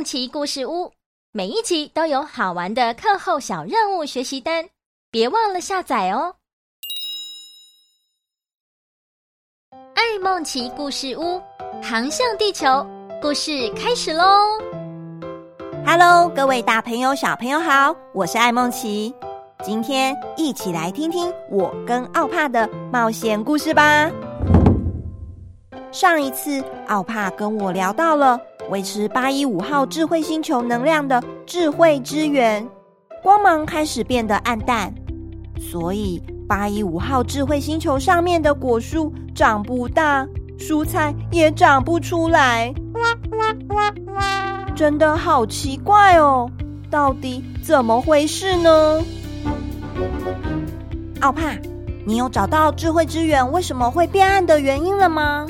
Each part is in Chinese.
梦奇故事屋，每一集都有好玩的课后小任务学习单，别忘了下载哦！爱梦奇故事屋，航向地球，故事开始喽！Hello，各位大朋友、小朋友好，我是爱梦奇，今天一起来听听我跟奥帕的冒险故事吧。上一次，奥帕跟我聊到了。维持八一五号智慧星球能量的智慧之源，光芒开始变得暗淡，所以八一五号智慧星球上面的果树长不大，蔬菜也长不出来，真的好奇怪哦！到底怎么回事呢？奥帕，你有找到智慧之源为什么会变暗的原因了吗？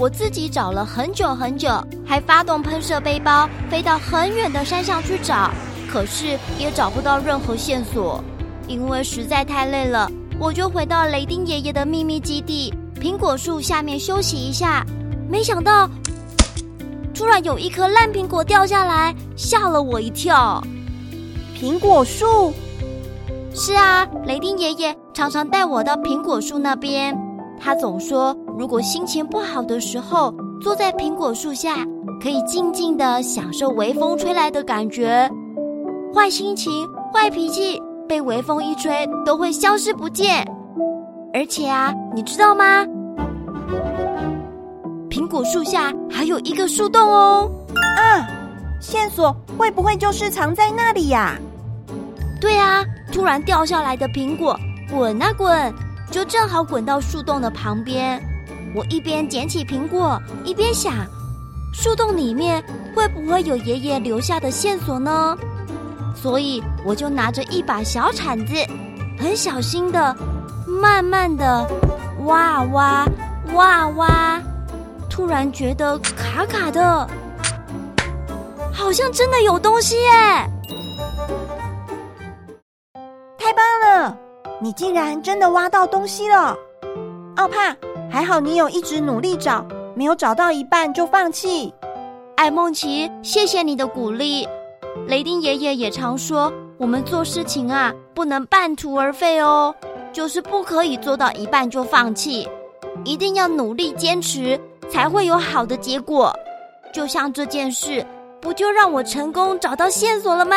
我自己找了很久很久，还发动喷射背包飞到很远的山上去找，可是也找不到任何线索。因为实在太累了，我就回到雷丁爷爷的秘密基地——苹果树下面休息一下。没想到，突然有一颗烂苹果掉下来，吓了我一跳。苹果树？是啊，雷丁爷爷常常带我到苹果树那边，他总说。如果心情不好的时候，坐在苹果树下，可以静静的享受微风吹来的感觉。坏心情、坏脾气被微风一吹，都会消失不见。而且啊，你知道吗？苹果树下还有一个树洞哦。啊，线索会不会就是藏在那里呀？对啊，突然掉下来的苹果，滚啊滚，就正好滚到树洞的旁边。我一边捡起苹果，一边想，树洞里面会不会有爷爷留下的线索呢？所以我就拿着一把小铲子，很小心的、慢慢的挖啊挖挖啊挖，突然觉得卡卡的，好像真的有东西耶！太棒了，你竟然真的挖到东西了，奥帕。还好你有一直努力找，没有找到一半就放弃。艾梦琪，谢谢你的鼓励。雷丁爷爷也常说，我们做事情啊，不能半途而废哦，就是不可以做到一半就放弃，一定要努力坚持，才会有好的结果。就像这件事，不就让我成功找到线索了吗？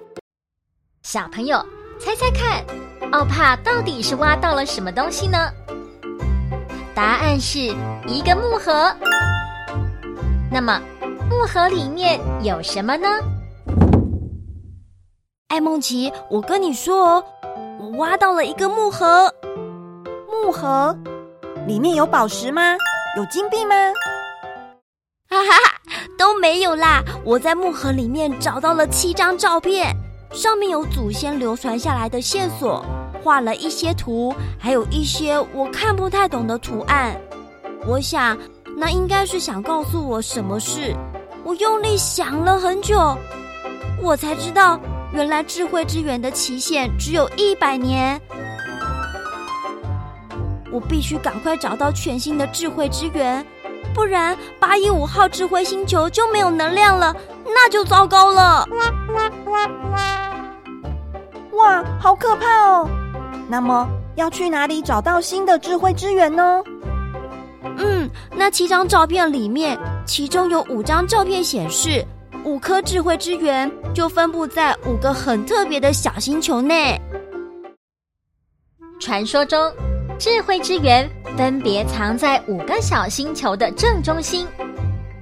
小朋友，猜猜看，奥帕到底是挖到了什么东西呢？答案是一个木盒。那么，木盒里面有什么呢？艾梦琪，我跟你说哦，我挖到了一个木盒。木盒里面有宝石吗？有金币吗？哈哈哈，都没有啦！我在木盒里面找到了七张照片，上面有祖先流传下来的线索。画了一些图，还有一些我看不太懂的图案。我想，那应该是想告诉我什么事。我用力想了很久，我才知道，原来智慧之源的期限只有一百年。我必须赶快找到全新的智慧之源，不然八一五号智慧星球就没有能量了，那就糟糕了。哇，好可怕哦！那么要去哪里找到新的智慧之源呢？嗯，那七张照片里面，其中有五张照片显示，五颗智慧之源就分布在五个很特别的小星球内。传说中，智慧之源分别藏在五个小星球的正中心，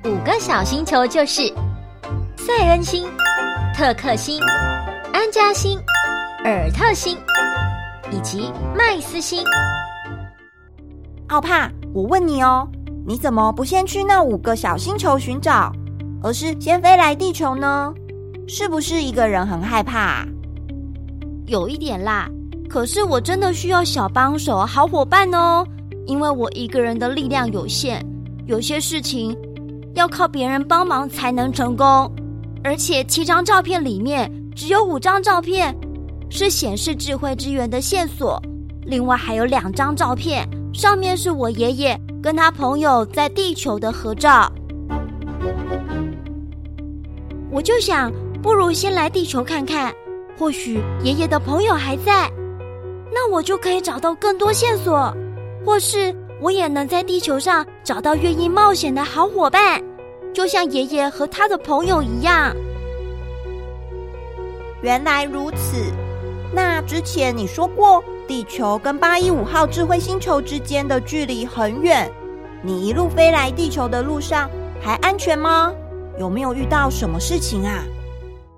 五个小星球就是赛恩星、特克星、安加星、尔特星。以及麦斯星。奥帕，我问你哦，你怎么不先去那五个小星球寻找，而是先飞来地球呢？是不是一个人很害怕？有一点啦，可是我真的需要小帮手、好伙伴哦，因为我一个人的力量有限，有些事情要靠别人帮忙才能成功。而且七张照片里面只有五张照片。是显示智慧之源的线索，另外还有两张照片，上面是我爷爷跟他朋友在地球的合照。我就想，不如先来地球看看，或许爷爷的朋友还在，那我就可以找到更多线索，或是我也能在地球上找到愿意冒险的好伙伴，就像爷爷和他的朋友一样。原来如此，那之前你说过，地球跟八一五号智慧星球之间的距离很远，你一路飞来地球的路上还安全吗？有没有遇到什么事情啊？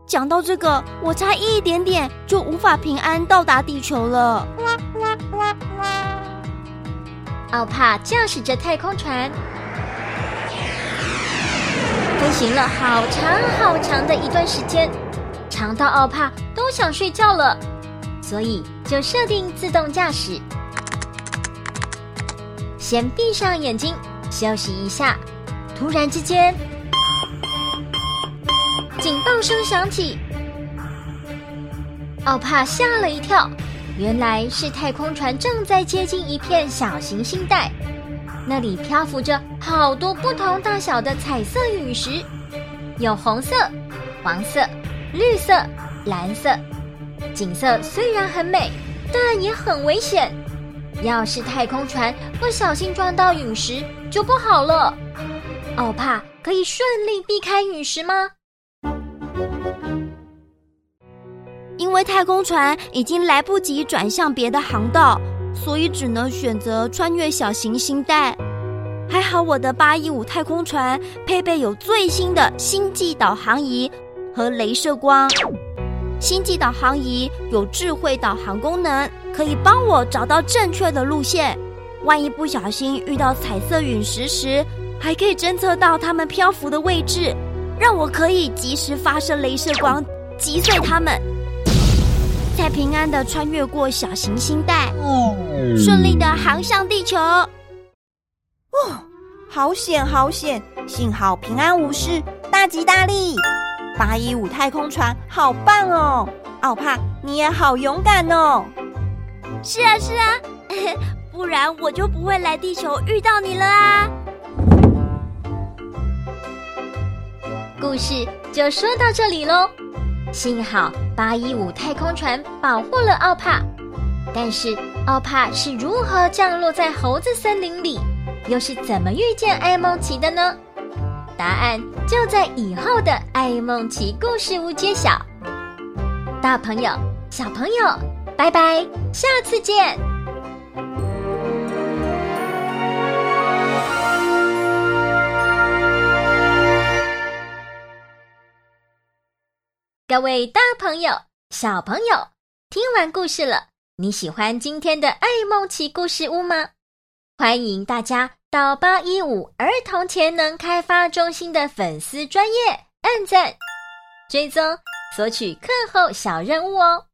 讲到这个，我差一点点就无法平安到达地球了。奥帕驾驶着太空船，飞行了好长好长的一段时间，长到奥帕都想睡觉了，所以就设定自动驾驶。先闭上眼睛休息一下，突然之间。警报声响起，奥帕吓了一跳，原来是太空船正在接近一片小行星带，那里漂浮着好多不同大小的彩色陨石，有红色、黄色、绿色、蓝色，景色虽然很美，但也很危险。要是太空船不小心撞到陨石，就不好了。奥帕可以顺利避开陨石吗？因为太空船已经来不及转向别的航道，所以只能选择穿越小行星带。还好我的八一五太空船配备有最新的星际导航仪和镭射光。星际导航仪有智慧导航功能，可以帮我找到正确的路线。万一不小心遇到彩色陨石时，还可以侦测到它们漂浮的位置，让我可以及时发射镭射光击碎它们。才平安的穿越过小行星带，顺利的航向地球。哦，好险好险，幸好平安无事，大吉大利！八一五太空船好棒哦，奥帕你也好勇敢哦。是啊是啊，不然我就不会来地球遇到你了啊。故事就说到这里喽。幸好八一五太空船保护了奥帕，但是奥帕是如何降落在猴子森林里，又是怎么遇见艾梦奇的呢？答案就在以后的爱梦奇故事屋揭晓。大朋友、小朋友，拜拜，下次见。各位大朋友、小朋友，听完故事了，你喜欢今天的爱梦奇故事屋吗？欢迎大家到八一五儿童潜能开发中心的粉丝专业按赞、追踪、索取课后小任务哦。